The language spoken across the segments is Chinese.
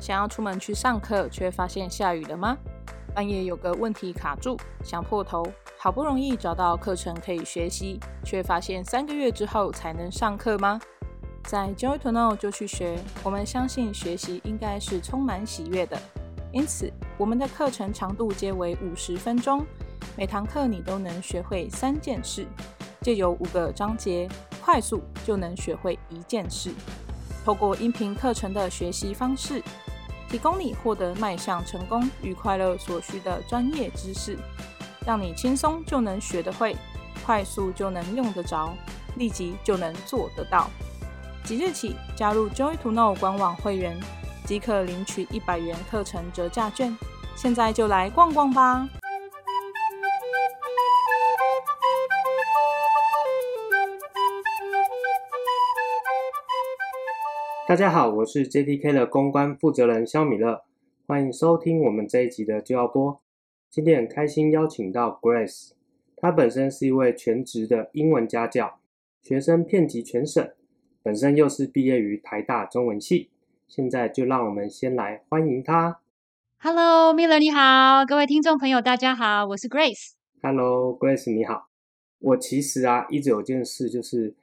想要出门去上课，却发现下雨了吗？半夜有个问题卡住，想破头，好不容易找到课程可以学习，却发现三个月之后才能上课吗？在 Joy to Know 就去学，我们相信学习应该是充满喜悦的。因此，我们的课程长度皆为五十分钟，每堂课你都能学会三件事，借由五个章节，快速就能学会一件事。透过音频课程的学习方式，提供你获得迈向成功与快乐所需的专业知识，让你轻松就能学得会，快速就能用得着，立即就能做得到。即日起加入 Joy to Know 官网会员，即可领取一百元课程折价券。现在就来逛逛吧！大家好，我是 JDK 的公关负责人肖米勒，欢迎收听我们这一集的就要播。今天很开心邀请到 Grace，她本身是一位全职的英文家教，学生遍及全省，本身又是毕业于台大中文系。现在就让我们先来欢迎她。Hello，Miller 你好，各位听众朋友大家好，我是 Grace。Hello，Grace 你好。我其实啊一直有件事，就是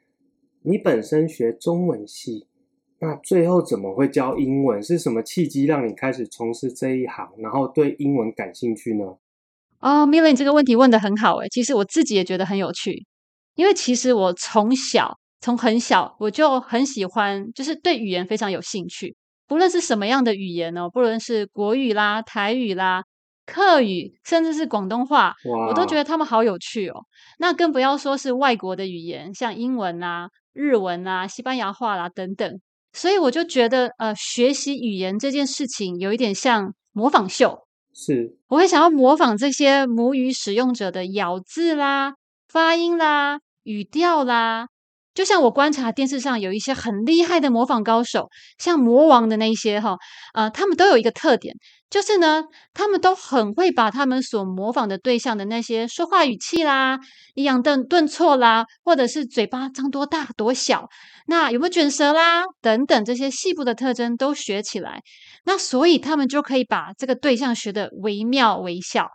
你本身学中文系。那最后怎么会教英文？是什么契机让你开始从事这一行，然后对英文感兴趣呢？哦、oh，Milly，你这个问题问的很好诶。其实我自己也觉得很有趣，因为其实我从小从很小我就很喜欢，就是对语言非常有兴趣。不论是什么样的语言哦，不论是国语啦、台语啦、客语，甚至是广东话.我都觉得他们好有趣哦。那更不要说是外国的语言，像英文啦、日文啦、西班牙话啦等等。所以我就觉得，呃，学习语言这件事情有一点像模仿秀，是，我会想要模仿这些母语使用者的咬字啦、发音啦、语调啦。就像我观察电视上有一些很厉害的模仿高手，像魔王的那些哈，呃，他们都有一个特点，就是呢，他们都很会把他们所模仿的对象的那些说话语气啦、抑扬顿顿挫啦，或者是嘴巴张多大多小，那有没有卷舌啦等等这些细部的特征都学起来，那所以他们就可以把这个对象学得惟妙惟肖。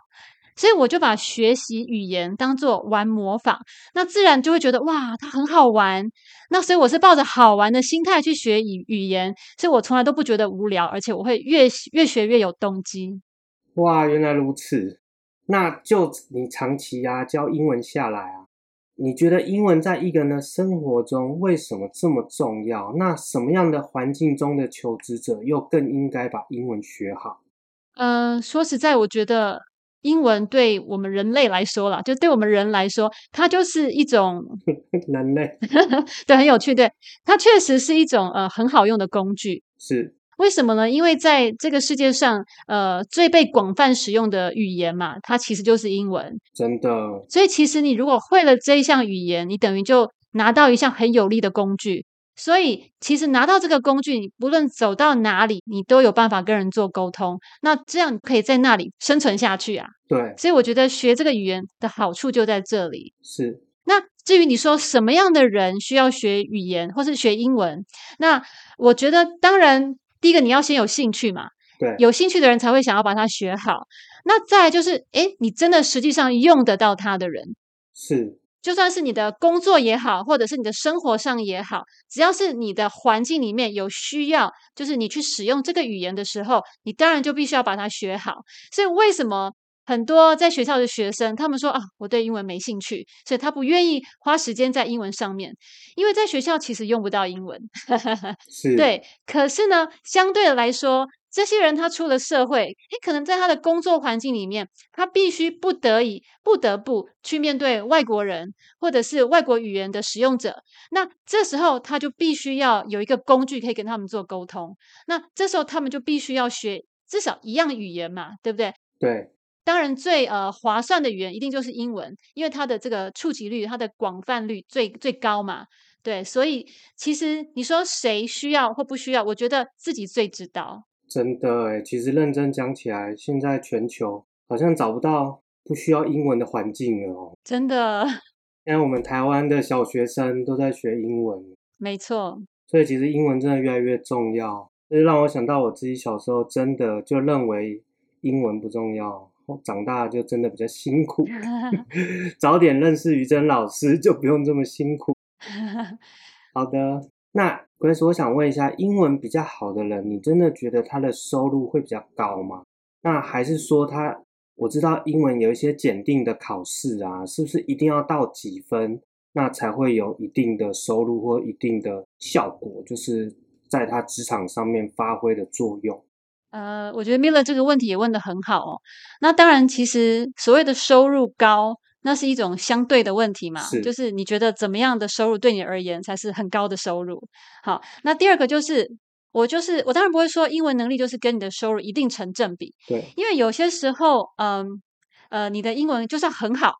所以我就把学习语言当做玩模仿，那自然就会觉得哇，它很好玩。那所以我是抱着好玩的心态去学语语言，所以我从来都不觉得无聊，而且我会越越学越有动机。哇，原来如此。那就你长期啊教英文下来啊，你觉得英文在一个人的生活中为什么这么重要？那什么样的环境中的求职者又更应该把英文学好？嗯、呃，说实在，我觉得。英文对我们人类来说啦，就对我们人来说，它就是一种 人类，对，很有趣，对，它确实是一种呃很好用的工具。是为什么呢？因为在这个世界上，呃，最被广泛使用的语言嘛，它其实就是英文。真的。所以其实你如果会了这一项语言，你等于就拿到一项很有力的工具。所以，其实拿到这个工具，你不论走到哪里，你都有办法跟人做沟通。那这样可以在那里生存下去啊。对。所以我觉得学这个语言的好处就在这里。是。那至于你说什么样的人需要学语言或是学英文，那我觉得当然第一个你要先有兴趣嘛。对。有兴趣的人才会想要把它学好。那再来就是，诶，你真的实际上用得到它的人。是。就算是你的工作也好，或者是你的生活上也好，只要是你的环境里面有需要，就是你去使用这个语言的时候，你当然就必须要把它学好。所以为什么很多在学校的学生，他们说啊，我对英文没兴趣，所以他不愿意花时间在英文上面，因为在学校其实用不到英文。是。对，可是呢，相对的来说。这些人他出了社会，诶，可能在他的工作环境里面，他必须不得已、不得不去面对外国人，或者是外国语言的使用者。那这时候他就必须要有一个工具可以跟他们做沟通。那这时候他们就必须要学至少一样语言嘛，对不对？对。当然最呃划算的语言一定就是英文，因为它的这个触及率、它的广泛率最最高嘛。对，所以其实你说谁需要或不需要，我觉得自己最知道。真的诶，其实认真讲起来，现在全球好像找不到不需要英文的环境了哦。真的，现在我们台湾的小学生都在学英文。没错。所以其实英文真的越来越重要。这就让我想到我自己小时候真的就认为英文不重要，长大就真的比较辛苦。早点认识于真老师就不用这么辛苦。好的，那 Grace，我想问一下，英文比较好的人，你真的觉得他的收入会比较高吗？那还是说他，我知道英文有一些检定的考试啊，是不是一定要到几分，那才会有一定的收入或一定的效果，就是在他职场上面发挥的作用？呃，我觉得 Miller 这个问题也问得很好哦。那当然，其实所谓的收入高，那是一种相对的问题嘛，是就是你觉得怎么样的收入对你而言才是很高的收入？好，那第二个就是。我就是我，当然不会说英文能力就是跟你的收入一定成正比。对，因为有些时候，嗯呃，你的英文就算很好，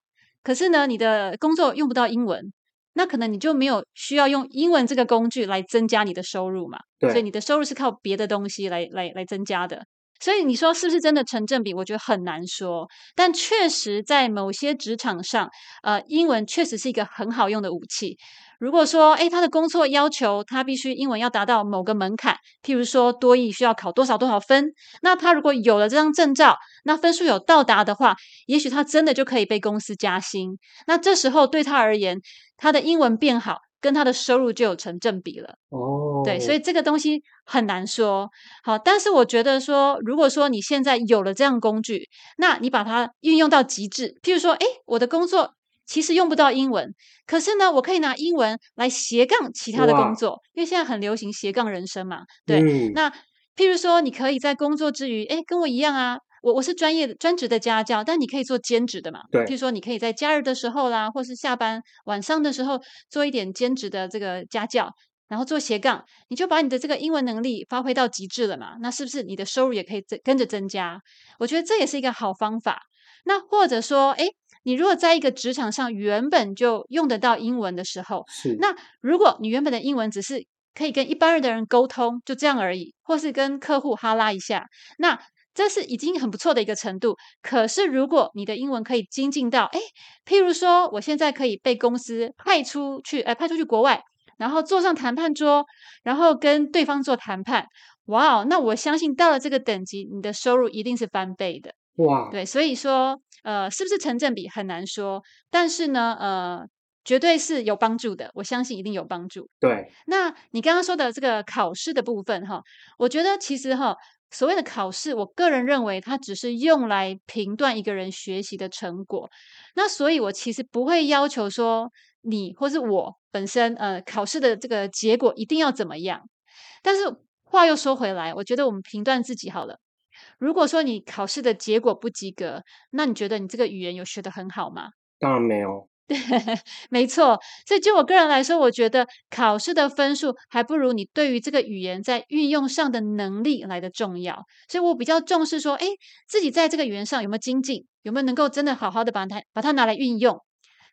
可是呢，你的工作用不到英文，那可能你就没有需要用英文这个工具来增加你的收入嘛。对，所以你的收入是靠别的东西来来来增加的。所以你说是不是真的成正比？我觉得很难说。但确实在某些职场上，呃，英文确实是一个很好用的武器。如果说，诶，他的工作要求他必须英文要达到某个门槛，譬如说多益需要考多少多少分，那他如果有了这张证照，那分数有到达的话，也许他真的就可以被公司加薪。那这时候对他而言，他的英文变好，跟他的收入就有成正比了。哦，对，所以这个东西很难说。好，但是我觉得说，如果说你现在有了这样工具，那你把它运用到极致，譬如说，诶，我的工作。其实用不到英文，可是呢，我可以拿英文来斜杠其他的工作，因为现在很流行斜杠人生嘛。对，嗯、那譬如说，你可以在工作之余，哎，跟我一样啊，我我是专业专职的家教，但你可以做兼职的嘛。对，譬如说，你可以在假日的时候啦，或是下班晚上的时候做一点兼职的这个家教，然后做斜杠，你就把你的这个英文能力发挥到极致了嘛。那是不是你的收入也可以跟着增加？我觉得这也是一个好方法。那或者说，诶。你如果在一个职场上原本就用得到英文的时候，是那如果你原本的英文只是可以跟一般人的人沟通，就这样而已，或是跟客户哈拉一下，那这是已经很不错的一个程度。可是如果你的英文可以精进到，诶，譬如说我现在可以被公司派出去，呃，派出去国外，然后坐上谈判桌，然后跟对方做谈判，哇哦，那我相信到了这个等级，你的收入一定是翻倍的。哇，对，所以说。呃，是不是成正比很难说，但是呢，呃，绝对是有帮助的，我相信一定有帮助。对，那你刚刚说的这个考试的部分哈，我觉得其实哈，所谓的考试，我个人认为它只是用来评断一个人学习的成果。那所以，我其实不会要求说你或是我本身呃考试的这个结果一定要怎么样。但是话又说回来，我觉得我们评断自己好了。如果说你考试的结果不及格，那你觉得你这个语言有学得很好吗？当然没有。对，没错。所以就我个人来说，我觉得考试的分数还不如你对于这个语言在运用上的能力来的重要。所以我比较重视说，哎，自己在这个语言上有没有精进，有没有能够真的好好的把它把它拿来运用。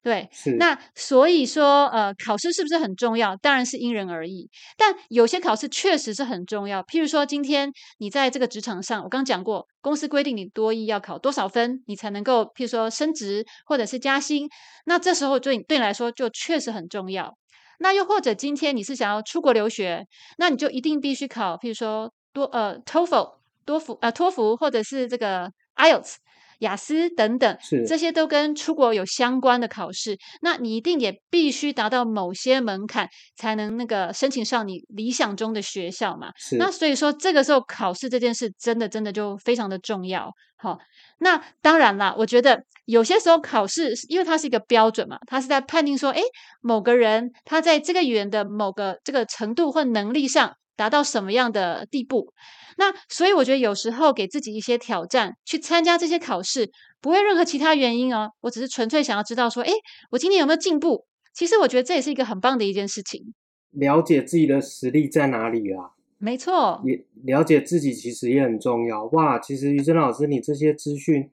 对，那所以说，呃，考试是不是很重要？当然是因人而异。但有些考试确实是很重要。譬如说，今天你在这个职场上，我刚讲过，公司规定你多一要考多少分，你才能够，譬如说升职或者是加薪。那这时候对对你来说就确实很重要。那又或者今天你是想要出国留学，那你就一定必须考，譬如说多呃 TOEFL 多福呃托福或者是这个 IELTS。雅思等等，是这些都跟出国有相关的考试，那你一定也必须达到某些门槛，才能那个申请上你理想中的学校嘛。是，那所以说这个时候考试这件事真的真的就非常的重要。好，那当然啦，我觉得有些时候考试，因为它是一个标准嘛，它是在判定说，诶，某个人他在这个语言的某个这个程度或能力上达到什么样的地步。那所以我觉得有时候给自己一些挑战，去参加这些考试，不为任何其他原因哦。我只是纯粹想要知道说，诶，我今天有没有进步？其实我觉得这也是一个很棒的一件事情。了解自己的实力在哪里啊？没错，也了解自己其实也很重要。哇，其实于真老师，你这些资讯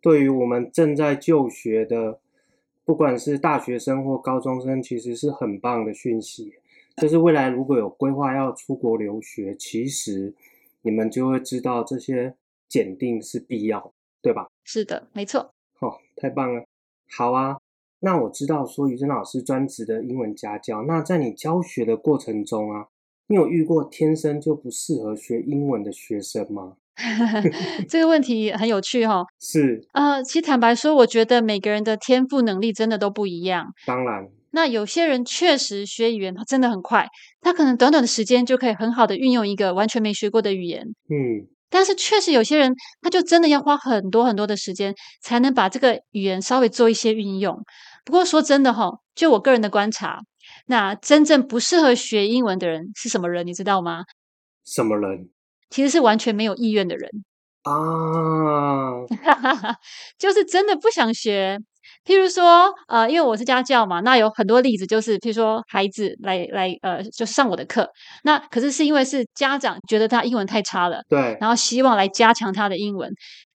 对于我们正在就学的，不管是大学生或高中生，其实是很棒的讯息。就是未来如果有规划要出国留学，其实。你们就会知道这些检定是必要，对吧？是的，没错。哦，太棒了。好啊，那我知道说于真老师专职的英文家教，那在你教学的过程中啊，你有遇过天生就不适合学英文的学生吗？这个问题很有趣哈、哦。是，呃，其实坦白说，我觉得每个人的天赋能力真的都不一样。当然，那有些人确实学语言他真的很快，他可能短短的时间就可以很好的运用一个完全没学过的语言。嗯，但是确实有些人，他就真的要花很多很多的时间，才能把这个语言稍微做一些运用。不过说真的哈、哦，就我个人的观察，那真正不适合学英文的人是什么人？你知道吗？什么人？其实是完全没有意愿的人啊，就是真的不想学。譬如说，呃，因为我是家教嘛，那有很多例子，就是譬如说孩子来来，呃，就上我的课，那可是是因为是家长觉得他英文太差了，对，然后希望来加强他的英文，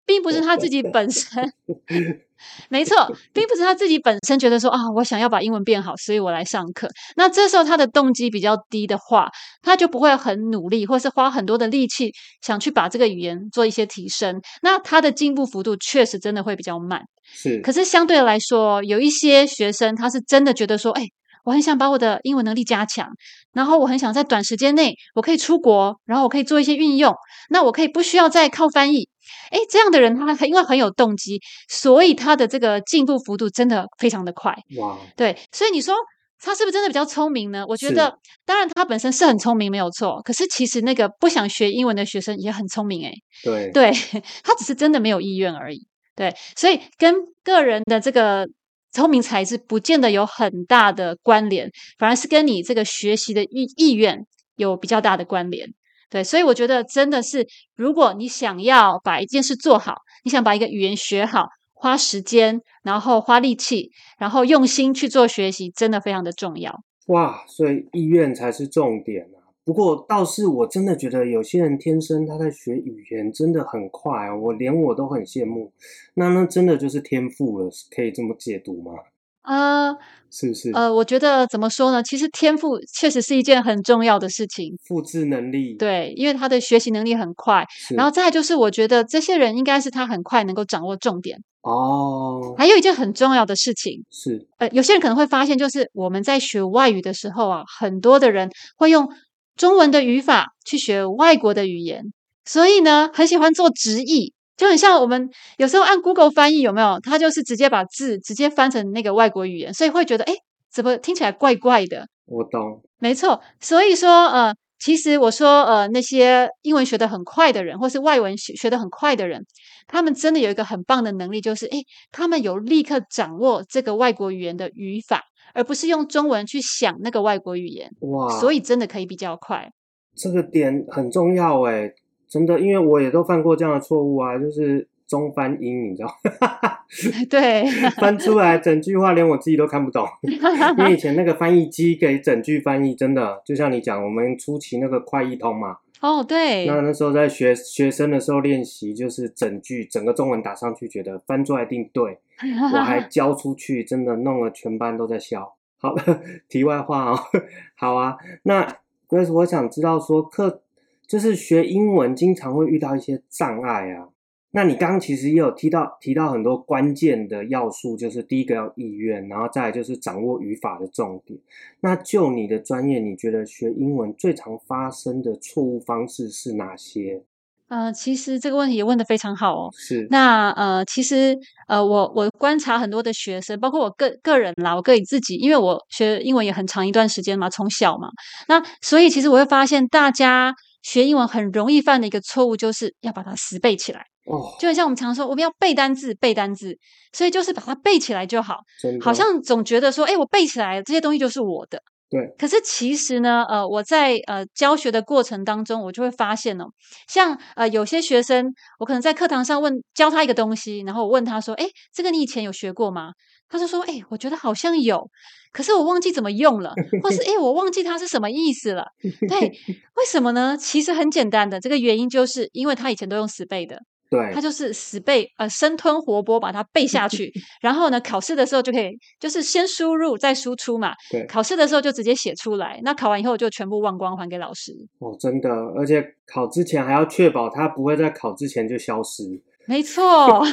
并不是他自己本身。没错，并不是他自己本身觉得说啊，我想要把英文变好，所以我来上课。那这时候他的动机比较低的话，他就不会很努力，或是花很多的力气想去把这个语言做一些提升。那他的进步幅度确实真的会比较慢。是，可是相对来说，有一些学生他是真的觉得说，哎，我很想把我的英文能力加强，然后我很想在短时间内我可以出国，然后我可以做一些运用，那我可以不需要再靠翻译。哎，这样的人他因为很有动机，所以他的这个进步幅度真的非常的快。哇，对，所以你说他是不是真的比较聪明呢？我觉得，当然他本身是很聪明，没有错。可是其实那个不想学英文的学生也很聪明，哎，对，对，他只是真的没有意愿而已。对，所以跟个人的这个聪明才智不见得有很大的关联，反而是跟你这个学习的意意愿有比较大的关联。对，所以我觉得真的是，如果你想要把一件事做好，你想把一个语言学好，花时间，然后花力气，然后用心去做学习，真的非常的重要。哇，所以意愿才是重点啊。不过倒是我真的觉得有些人天生他在学语言真的很快哦，我连我都很羡慕。那那真的就是天赋了，可以这么解读吗？啊、呃，是不是？呃，我觉得怎么说呢？其实天赋确实是一件很重要的事情。复制能力，对，因为他的学习能力很快。然后再来就是，我觉得这些人应该是他很快能够掌握重点。哦。还有一件很重要的事情是，呃，有些人可能会发现，就是我们在学外语的时候啊，很多的人会用中文的语法去学外国的语言，所以呢，很喜欢做直译。就很像我们有时候按 Google 翻译，有没有？它就是直接把字直接翻成那个外国语言，所以会觉得，哎，怎么听起来怪怪的？我懂，没错。所以说，呃，其实我说，呃，那些英文学得很快的人，或是外文学学得很快的人，他们真的有一个很棒的能力，就是，哎，他们有立刻掌握这个外国语言的语法，而不是用中文去想那个外国语言。哇，所以真的可以比较快。这个点很重要，诶。真的，因为我也都犯过这样的错误啊，就是中翻英，你知道？对，翻出来整句话连我自己都看不懂。因为以前那个翻译机给整句翻译，真的就像你讲，我们初期那个快译通嘛。哦，对。那那时候在学学生的时候练习，就是整句整个中文打上去，觉得翻出来一定对。我还教出去，真的弄了全班都在笑。好，题外话哦，好啊。那我想知道说课。就是学英文经常会遇到一些障碍啊。那你刚刚其实也有提到提到很多关键的要素，就是第一个要意愿，然后再来就是掌握语法的重点。那就你的专业，你觉得学英文最常发生的错误方式是哪些？呃，其实这个问题也问得非常好哦。是。那呃，其实呃，我我观察很多的学生，包括我个个人啦，我个人自己，因为我学英文也很长一段时间嘛，从小嘛，那所以其实我会发现大家。学英文很容易犯的一个错误，就是要把它死背起来。哦，就很像我们常说，我们要背单字，背单字，所以就是把它背起来就好。好像总觉得说，哎，我背起来这些东西就是我的。对。可是其实呢，呃，我在呃教学的过程当中，我就会发现哦，像呃有些学生，我可能在课堂上问教他一个东西，然后我问他说，哎，这个你以前有学过吗？他就说，哎，我觉得好像有。可是我忘记怎么用了，或是诶，我忘记它是什么意思了。对，为什么呢？其实很简单的，这个原因就是因为他以前都用死背的，对，他就是死背，呃，生吞活剥把它背下去，然后呢，考试的时候就可以，就是先输入再输出嘛。对，考试的时候就直接写出来，那考完以后就全部忘光还给老师。哦，真的，而且考之前还要确保它不会在考之前就消失。没错，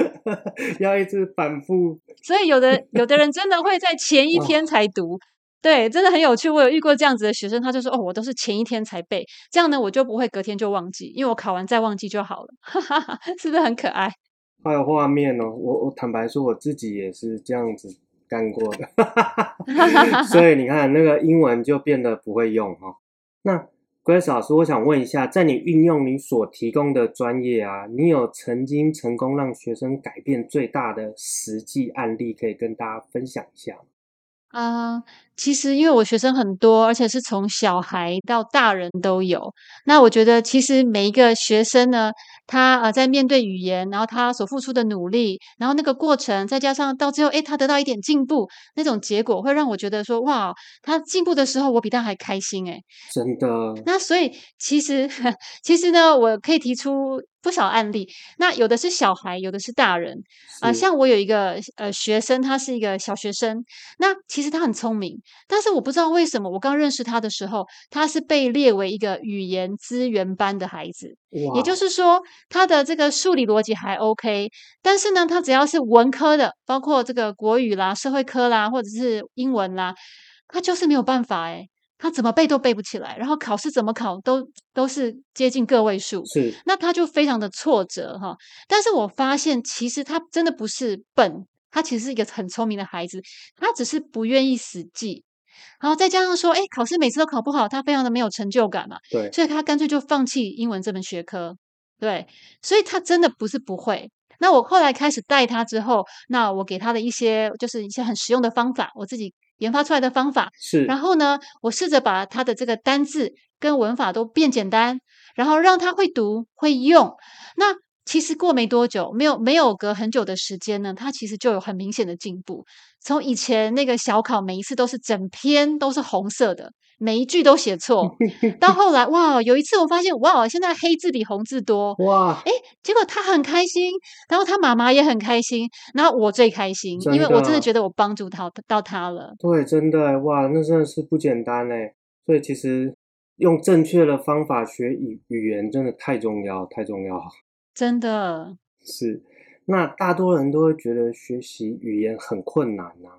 要一直反复。所以有的 有的人真的会在前一天才读，对，真的很有趣。我有遇过这样子的学生，他就说：“哦，我都是前一天才背，这样呢，我就不会隔天就忘记，因为我考完再忘记就好了。”是不是很可爱？还有画面哦。我我坦白说，我自己也是这样子干过的。所以你看，那个英文就变得不会用哈。那各位老师，我想问一下，在你运用你所提供的专业啊，你有曾经成功让学生改变最大的实际案例，可以跟大家分享一下吗？啊、其实因为我学生很多，而且是从小孩到大人都有。那我觉得，其实每一个学生呢，他呃在面对语言，然后他所付出的努力，然后那个过程，再加上到最后，诶，他得到一点进步，那种结果会让我觉得说，哇，他进步的时候，我比他还开心诶。真的。那所以其实 其实呢，我可以提出。不少案例，那有的是小孩，有的是大人啊、呃。像我有一个呃学生，他是一个小学生，那其实他很聪明，但是我不知道为什么，我刚认识他的时候，他是被列为一个语言资源班的孩子。也就是说，他的这个数理逻辑还 OK，但是呢，他只要是文科的，包括这个国语啦、社会科啦，或者是英文啦，他就是没有办法诶他怎么背都背不起来，然后考试怎么考都都是接近个位数，是，那他就非常的挫折哈。但是我发现，其实他真的不是笨，他其实是一个很聪明的孩子，他只是不愿意死记，然后再加上说，哎，考试每次都考不好，他非常的没有成就感嘛，对，所以他干脆就放弃英文这门学科，对，所以他真的不是不会。那我后来开始带他之后，那我给他的一些就是一些很实用的方法，我自己。研发出来的方法是，然后呢，我试着把他的这个单字跟文法都变简单，然后让他会读会用。那其实过没多久，没有没有隔很久的时间呢，他其实就有很明显的进步。从以前那个小考，每一次都是整篇都是红色的。每一句都写错，到后来哇，有一次我发现哇，现在黑字比红字多哇，诶，结果他很开心，然后他妈妈也很开心，然后我最开心，因为我真的觉得我帮助到到他了。对，真的哇，那真的是不简单哎。所以其实用正确的方法学语语言真的太重要，太重要。真的是，那大多人都会觉得学习语言很困难呐、啊。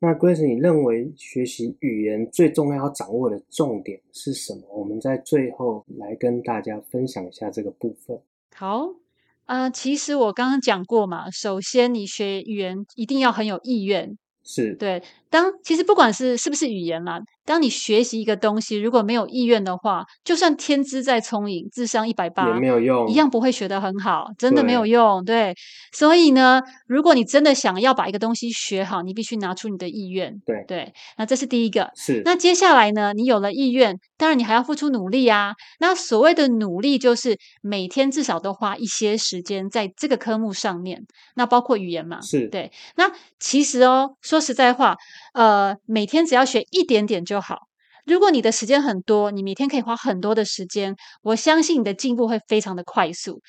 那 Grace，你认为学习语言最重要要掌握的重点是什么？我们在最后来跟大家分享一下这个部分。好，呃，其实我刚刚讲过嘛，首先你学语言一定要很有意愿。是，对。当其实不管是是不是语言啦，当你学习一个东西，如果没有意愿的话，就算天资再聪颖，智商一百八也没有用，一样不会学得很好，真的没有用。对，对，所以呢，如果你真的想要把一个东西学好，你必须拿出你的意愿。对对，那这是第一个。是。那接下来呢，你有了意愿，当然你还要付出努力啊。那所谓的努力，就是每天至少都花一些时间在这个科目上面。那包括语言嘛？是。对。那其实哦，说实在话。呃，每天只要学一点点就好。如果你的时间很多，你每天可以花很多的时间，我相信你的进步会非常的快速。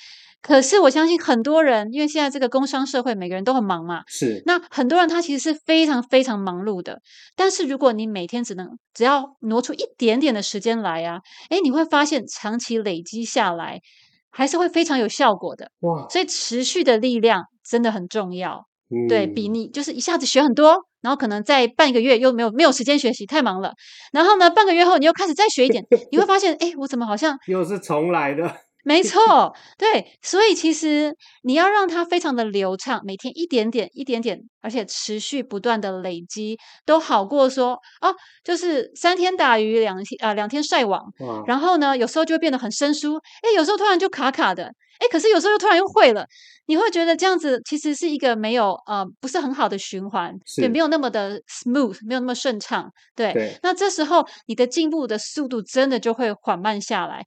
可是我相信很多人，因为现在这个工商社会，每个人都很忙嘛，是。那很多人他其实是非常非常忙碌的。但是如果你每天只能只要挪出一点点的时间来啊，诶，你会发现长期累积下来，还是会非常有效果的。哇！所以持续的力量真的很重要。嗯、对，比你就是一下子学很多，然后可能在半个月又没有没有时间学习，太忙了。然后呢，半个月后你又开始再学一点，你会发现，哎，我怎么好像又是重来的？没错，对，所以其实你要让它非常的流畅，每天一点点、一点点，而且持续不断的累积，都好过说哦，就是三天打鱼两天啊、呃、两天晒网，然后呢，有时候就会变得很生疏，哎，有时候突然就卡卡的。哎，可是有时候又突然又会了，你会觉得这样子其实是一个没有呃不是很好的循环，对，没有那么的 smooth，没有那么顺畅，对，对。那这时候你的进步的速度真的就会缓慢下来。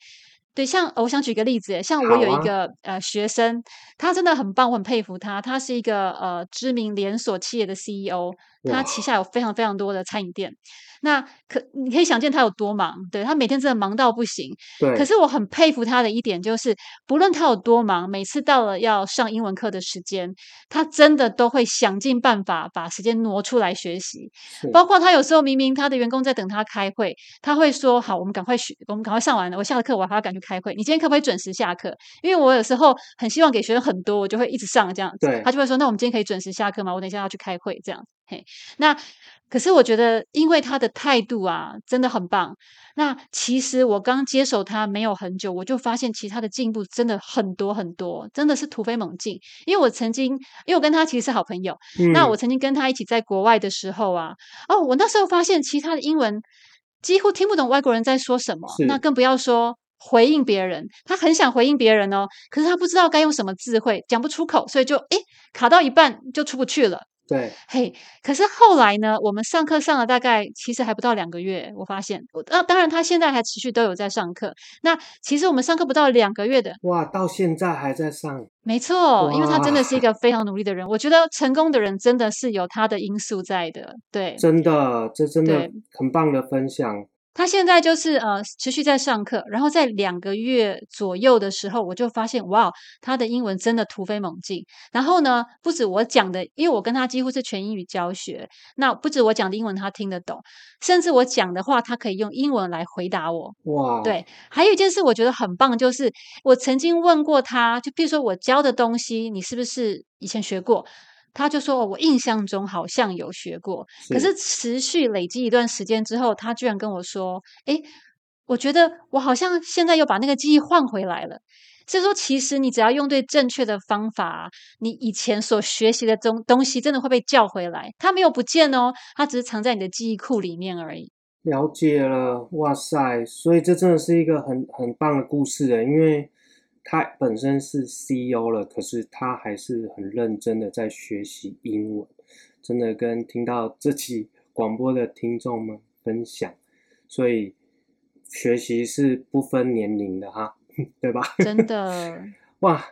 对，像我想举个例子，像我有一个、啊、呃学生，他真的很棒，我很佩服他。他是一个呃知名连锁企业的 CEO，他旗下有非常非常多的餐饮店。那可你可以想见他有多忙，对，他每天真的忙到不行。对。可是我很佩服他的一点就是，不论他有多忙，每次到了要上英文课的时间，他真的都会想尽办法把时间挪出来学习。包括他有时候明明他的员工在等他开会，他会说：“好，我们赶快学，我们赶快上完了，我下了课我还要赶去开会。你今天可不可以准时下课？因为我有时候很希望给学生很多，我就会一直上这样子。”对。他就会说：“那我们今天可以准时下课吗？我等一下要去开会。”这样。嘿，那可是我觉得，因为他的态度啊，真的很棒。那其实我刚接手他没有很久，我就发现其实他的进步真的很多很多，真的是突飞猛进。因为我曾经，因为我跟他其实是好朋友，嗯、那我曾经跟他一起在国外的时候啊，哦，我那时候发现其他的英文几乎听不懂外国人在说什么，那更不要说回应别人。他很想回应别人哦，可是他不知道该用什么智慧，讲不出口，所以就诶卡到一半就出不去了。对，嘿，可是后来呢？我们上课上了大概其实还不到两个月，我发现，那、啊、当然他现在还持续都有在上课。那其实我们上课不到两个月的，哇，到现在还在上，没错，因为他真的是一个非常努力的人。我觉得成功的人真的是有他的因素在的，对，真的，这真的很棒的分享。他现在就是呃持续在上课，然后在两个月左右的时候，我就发现哇，他的英文真的突飞猛进。然后呢，不止我讲的，因为我跟他几乎是全英语教学，那不止我讲的英文他听得懂，甚至我讲的话他可以用英文来回答我。哇，对，还有一件事我觉得很棒，就是我曾经问过他，就比如说我教的东西，你是不是以前学过？他就说：“我印象中好像有学过，可是持续累积一段时间之后，他居然跟我说：‘诶，我觉得我好像现在又把那个记忆换回来了。’所以说，其实你只要用对正确的方法，你以前所学习的东东西真的会被叫回来。它没有不见哦，它只是藏在你的记忆库里面而已。”了解了，哇塞！所以这真的是一个很很棒的故事诶，因为。他本身是 CEO 了，可是他还是很认真的在学习英文，真的跟听到这期广播的听众们分享，所以学习是不分年龄的哈，对吧？真的，哇，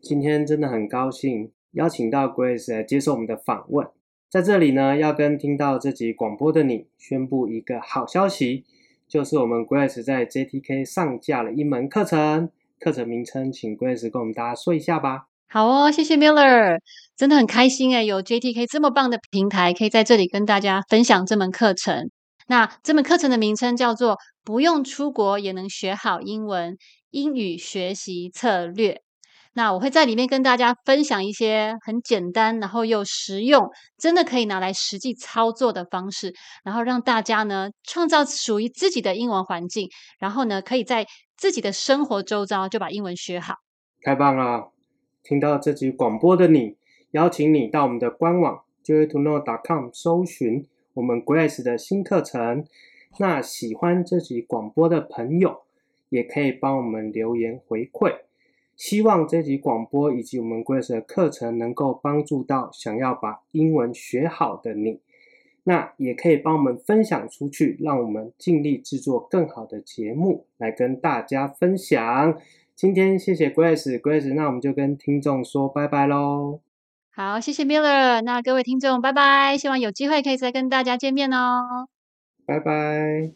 今天真的很高兴邀请到 Grace 来接受我们的访问，在这里呢，要跟听到这集广播的你宣布一个好消息，就是我们 Grace 在 JTK 上架了一门课程。课程名称，请 Grace 跟我们大家说一下吧。好哦，谢谢 Miller，真的很开心诶，有 JTK 这么棒的平台，可以在这里跟大家分享这门课程。那这门课程的名称叫做“不用出国也能学好英文英语学习策略”。那我会在里面跟大家分享一些很简单，然后又实用，真的可以拿来实际操作的方式，然后让大家呢创造属于自己的英文环境，然后呢可以在自己的生活周遭就把英文学好。太棒了！听到这集广播的你，邀请你到我们的官网 joytoknow.com 搜寻我们 Grace 的新课程。那喜欢这集广播的朋友，也可以帮我们留言回馈。希望这集广播以及我们 Grace 的课程能够帮助到想要把英文学好的你，那也可以帮我们分享出去，让我们尽力制作更好的节目来跟大家分享。今天谢谢 Grace，Grace，那我们就跟听众说拜拜喽。好，谢谢 Miller，那各位听众拜拜，希望有机会可以再跟大家见面哦。拜拜。